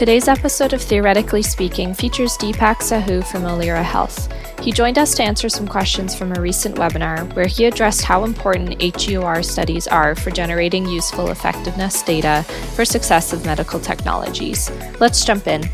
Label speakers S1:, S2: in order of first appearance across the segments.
S1: Today's episode of Theoretically Speaking features Deepak Sahu from Alira Health. He joined us to answer some questions from a recent webinar where he addressed how important HEOR studies are for generating useful effectiveness data for success of medical technologies. Let's jump in.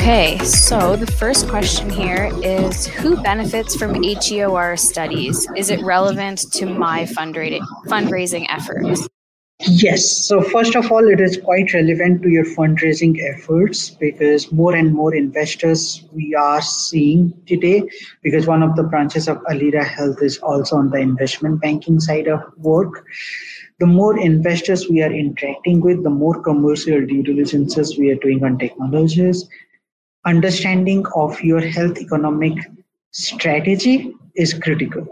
S1: Okay, so the first question here is Who benefits from HEOR studies? Is it relevant to my fundraising, fundraising efforts?
S2: Yes. So, first of all, it is quite relevant to your fundraising efforts because more and more investors we are seeing today, because one of the branches of Alira Health is also on the investment banking side of work. The more investors we are interacting with, the more commercial due diligences we are doing on technologies, understanding of your health economic strategy is critical.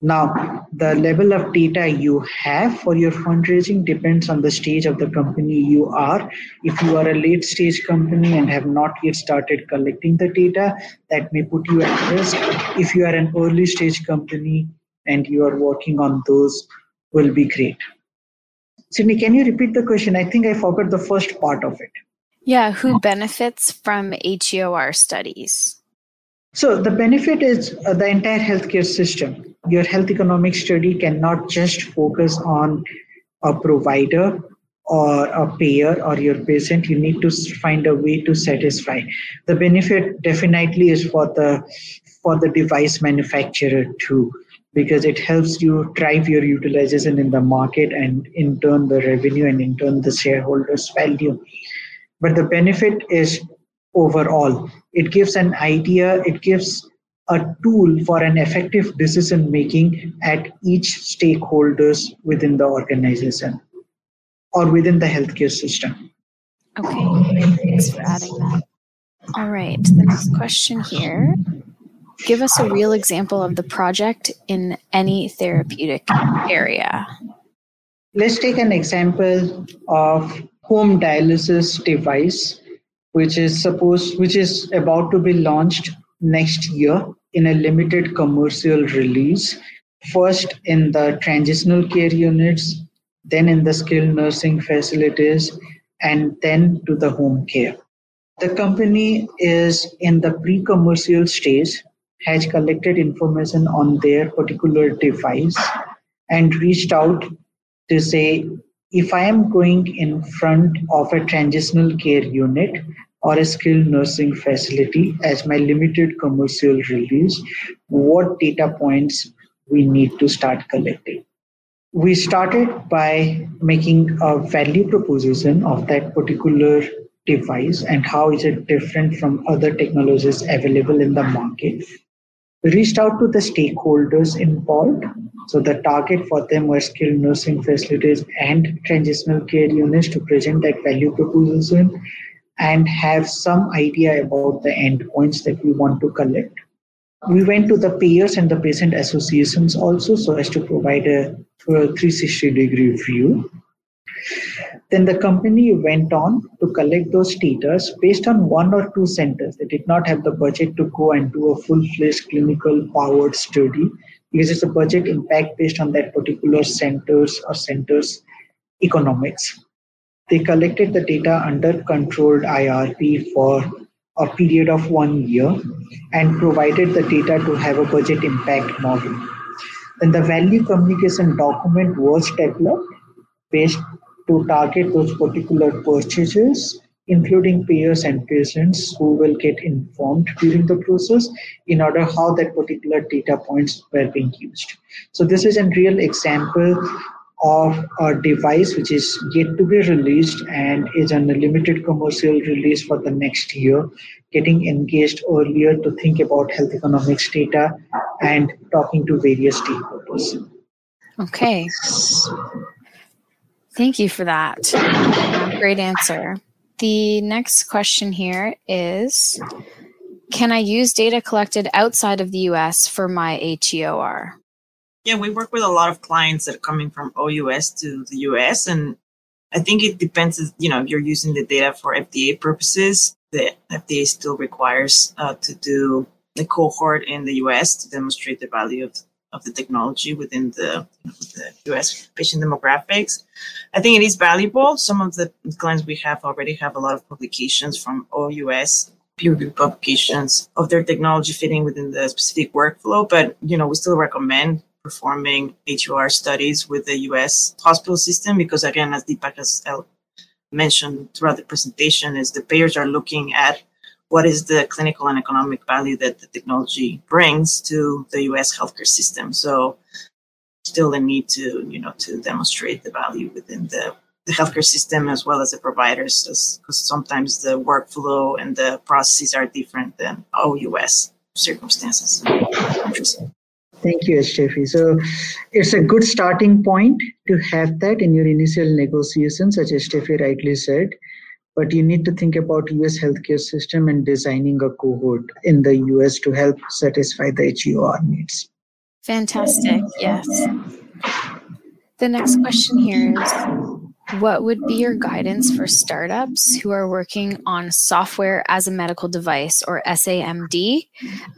S2: Now, the level of data you have for your fundraising depends on the stage of the company you are. If you are a late stage company and have not yet started collecting the data, that may put you at risk. If you are an early stage company and you are working on those, will be great. Sydney, can you repeat the question? I think I forgot the first part of it.
S1: Yeah, who benefits from HEOR studies?
S2: So the benefit is uh, the entire healthcare system. Your health economic study cannot just focus on a provider or a payer or your patient. You need to find a way to satisfy. The benefit definitely is for the for the device manufacturer too, because it helps you drive your utilization in the market and in turn the revenue and in turn the shareholders value but the benefit is overall. It gives an idea, it gives a tool for an effective decision making at each stakeholders within the organization or within the healthcare system.
S1: Okay, thanks for adding that. All right, the next question here. Give us a real example of the project in any therapeutic area.
S2: Let's take an example of home dialysis device, which is supposed, which is about to be launched next year in a limited commercial release. First in the transitional care units, then in the skilled nursing facilities, and then to the home care. The company is in the pre commercial stage, has collected information on their particular device, and reached out to say if I am going in front of a transitional care unit or a skilled nursing facility as my limited commercial release, what data points we need to start collecting. We started by making a value proposition of that particular device and how is it different from other technologies available in the market. Reached out to the stakeholders involved so the target for them were skilled nursing facilities and transitional care units to present that value proposition and have some idea about the endpoints that we want to collect. We went to the payers and the patient associations also so as to provide a uh, 360 degree view. Then the company went on to collect those data based on one or two centers. They did not have the budget to go and do a full-fledged clinical powered study because it's a budget impact based on that particular centers or centers economics. They collected the data under controlled IRB for a period of one year and provided the data to have a budget impact model. Then the value communication document was developed based to target those particular purchases including peers and patients who will get informed during the process in order how that particular data points were being used. So this is a real example of a device which is yet to be released and is on a limited commercial release for the next year, getting engaged earlier to think about health economics data and talking to various stakeholders.
S1: Okay. Thank you for that. Great answer. The next question here is Can I use data collected outside of the US for my HEOR?
S3: Yeah, we work with a lot of clients that are coming from OUS to the US. And I think it depends, you know, if you're using the data for FDA purposes, the FDA still requires uh, to do the cohort in the US to demonstrate the value of, of the technology within the, you know, the US patient demographics. I think it is valuable. Some of the clients we have already have a lot of publications from OUS peer reviewed publications of their technology fitting within the specific workflow. But, you know, we still recommend performing HEOR studies with the US hospital system because again, as Deepak has uh, mentioned throughout the presentation, is the payers are looking at what is the clinical and economic value that the technology brings to the US healthcare system. So still a need to, you know, to demonstrate the value within the the healthcare system as well as the providers, because sometimes the workflow and the processes are different than OUS circumstances.
S2: Thank you, Estefi. So it's a good starting point to have that in your initial negotiations, as Estefi rightly said. But you need to think about US healthcare system and designing a cohort in the US to help satisfy the HEOR needs.
S1: Fantastic. Yes. The next question here is what would be your guidance for startups who are working on software as a medical device or SAMD,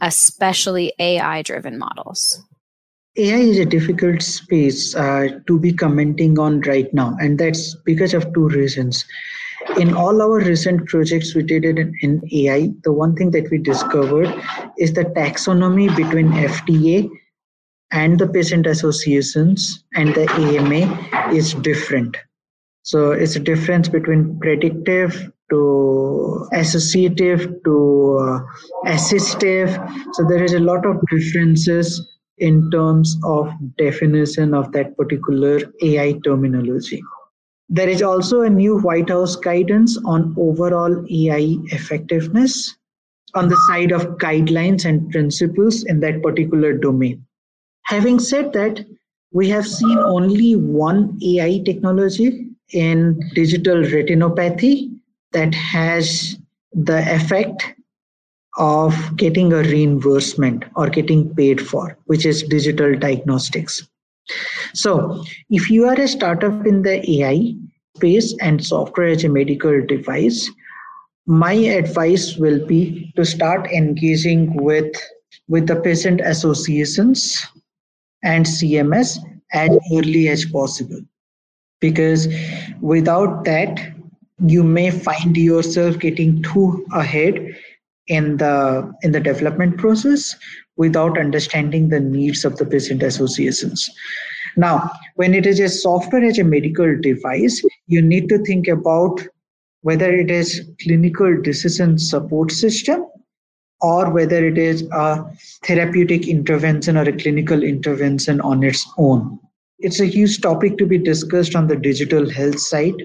S1: especially AI driven models?
S2: AI is a difficult space uh, to be commenting on right now, and that's because of two reasons. In all our recent projects we did in, in AI, the one thing that we discovered is the taxonomy between FDA and the patient associations and the AMA is different so it's a difference between predictive to associative to uh, assistive. So there is a lot of differences in terms of definition of that particular AI terminology. There is also a new White House guidance on overall AI effectiveness on the side of guidelines and principles in that particular domain. Having said that, we have seen only one AI technology in diabetic retinopathy that has the effect of getting a reimbursement or getting paid for, which is digital diagnostics. So, if you are a startup in the AI space and software as a medical device, my advice will be to start engaging with, with the patient associations and CMS as early as possible. Because without that you may find yourself getting too ahead in the in the development process without understanding the needs of the patient associations now when it is a software as a medical device you need to think about whether it is clinical decision support system or whether it is a therapeutic intervention or a clinical intervention on its own it's a huge topic to be discussed on the digital health side.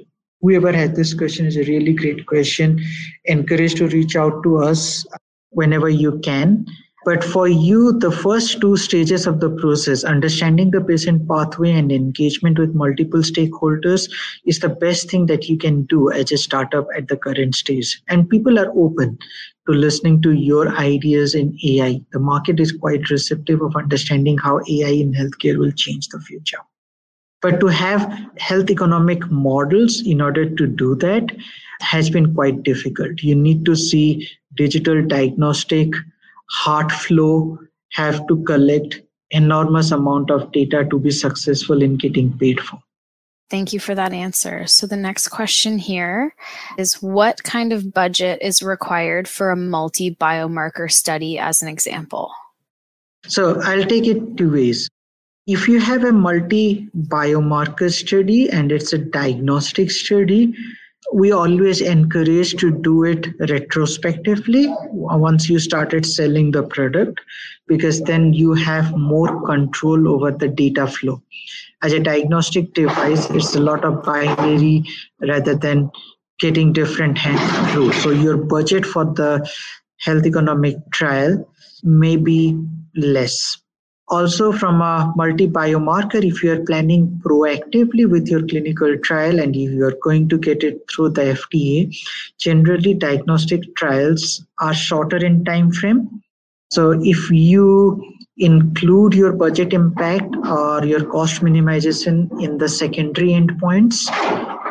S2: Whoever had this question is a really great question. Encourage to reach out to us whenever you can. But for you, the first two stages of the process, understanding the patient pathway and engagement with multiple stakeholders, is the best thing that you can do as a startup at the current stage. And people are open to listening to your ideas in AI. The market is quite receptive of understanding how AI in healthcare will change the future. But to have health economic models in order to do that has been quite difficult. You need to see digital diagnostic, HeartFlow, have to collect enormous amount of data to be successful in getting paid for.
S1: Thank you for that answer. So, the next question here is What kind of budget is required for a multi biomarker study, as an example?
S2: So, I'll take it two ways. If you have a multi biomarker study and it's a diagnostic study, we always encourage to do it retrospectively once you started selling the product because then you have more control over the data flow as a diagnostic device, it's a lot of binary rather than getting different hands through. So your budget for the health economic trial may be less. Also, from a multi biomarker, if you are planning proactively with your clinical trial and if you are going to get it through the FDA, generally diagnostic trials are shorter in time frame. So if you include your budget impact or your cost minimization in the secondary endpoints,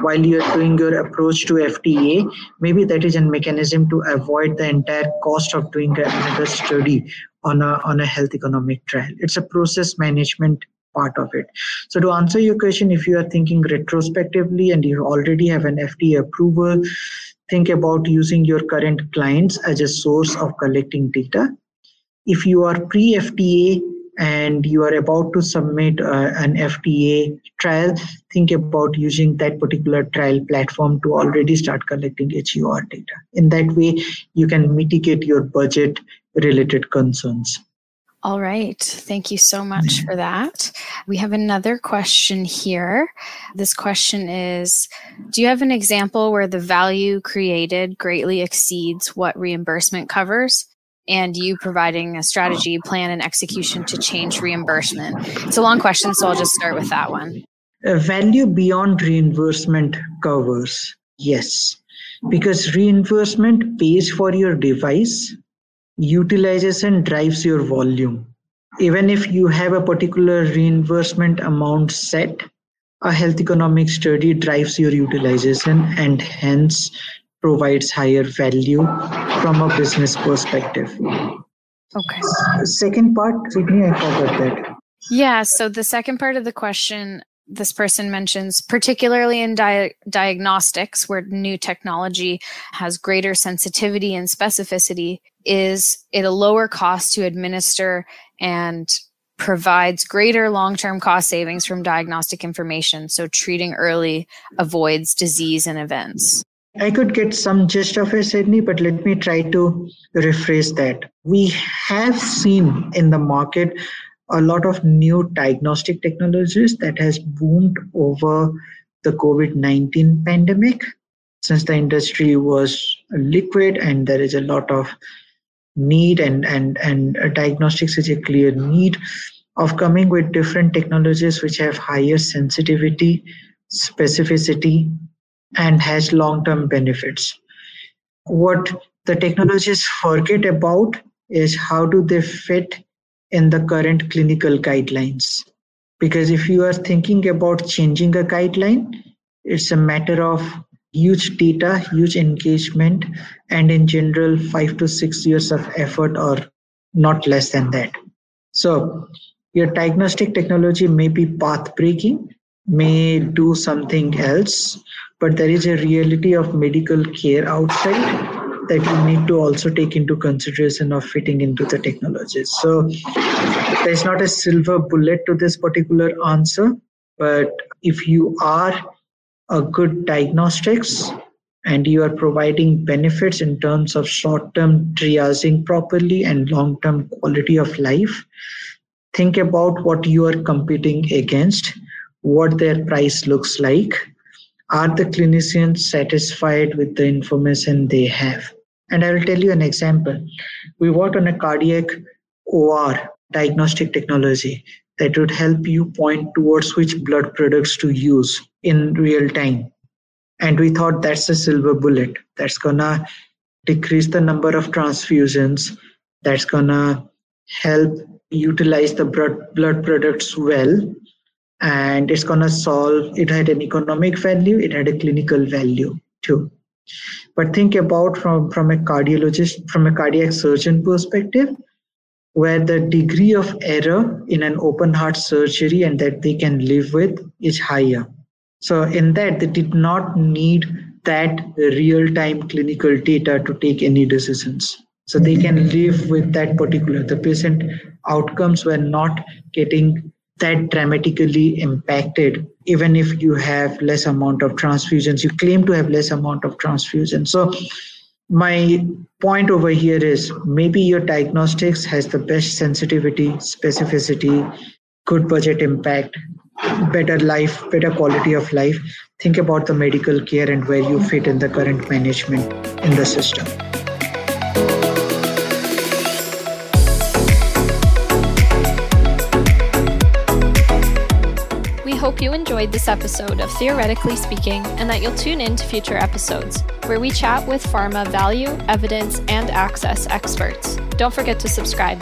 S2: while you're doing your approach to FDA, maybe that is a mechanism to avoid the entire cost of doing another study on a on a health economic trial. It's a process management part of it. So to answer your question, if you are thinking retrospectively and you already have an FDA approval, think about using your current clients as a source of collecting data. If you are pre-FDA and you are about to submit uh, an FDA trial, think about using that particular trial platform to already start collecting HEOR data. In that way, you can mitigate your budget related concerns.
S1: All right. Thank you so much mm-hmm. for that. We have another question here. This question is Do you have an example where the value created greatly exceeds what reimbursement covers? And you providing a strategy, plan, and execution to change reimbursement? It's a long question, so I'll just start with that one.
S2: A value beyond reimbursement covers, yes, because reimbursement pays for your device utilization drives your volume. Even if you have a particular reimbursement amount set, a health economic study drives your utilization and hence provides higher value from a business perspective.
S1: Okay.
S2: Second part, Sydney, I forgot that.
S1: Yeah. So the second part of the question this person mentions, particularly in di- diagnostics, where new technology has greater sensitivity and specificity, is it a lower cost to administer and provides greater long term cost savings from diagnostic information. So, treating early avoids disease and events.
S2: I could get some gist of it, Sydney, but let me try to rephrase that. We have seen in the market a lot of new diagnostic technologies that has boomed over the COVID-19 pandemic since the industry was liquid and there is a lot of need and and and diagnostics is a clear need of coming with different technologies which have higher sensitivity specificity and has long-term benefits what the technologies forget about is how do they fit in the current clinical guidelines. Because if you are thinking about changing a guideline, it's a matter of huge data, huge engagement, and in general, five to six years of effort or not less than that. So, your diagnostic technology may be path breaking, may do something else, but there is a reality of medical care outside that you need to also take into consideration of fitting into the technologies. So there's not a silver bullet to this particular answer, but if you are a good diagnostics and you are providing benefits in terms of short-term triaging properly and long-term quality of life, think about what you are competing against, what their price looks like, are the clinicians satisfied with the information they have? And I will tell you an example. We worked on a cardiac OR diagnostic technology that would help you point towards which blood products to use in real time. And we thought that's a silver bullet that's gonna decrease the number of transfusions, that's gonna help utilize the blood, blood products well, and it's gonna solve it had an economic value, it had a clinical value too. But think about from, from a cardiologist, from a cardiac surgeon perspective, where the degree of error in an open heart surgery and that they can live with is higher. So in that, they did not need that real-time clinical data to take any decisions. So they can live with that particular, the patient outcomes were not getting that dramatically impacted even if you have less amount of transfusions you claim to have less amount of transfusion so my point over here is maybe your diagnostics has the best sensitivity specificity good budget impact better life better quality of life. Think about the medical care and where you fit in the current management in the system
S1: hope you enjoyed this episode of Theoretically Speaking and that you'll tune in to future episodes, where we chat with pharma value, evidence, and access experts. Don't forget to subscribe.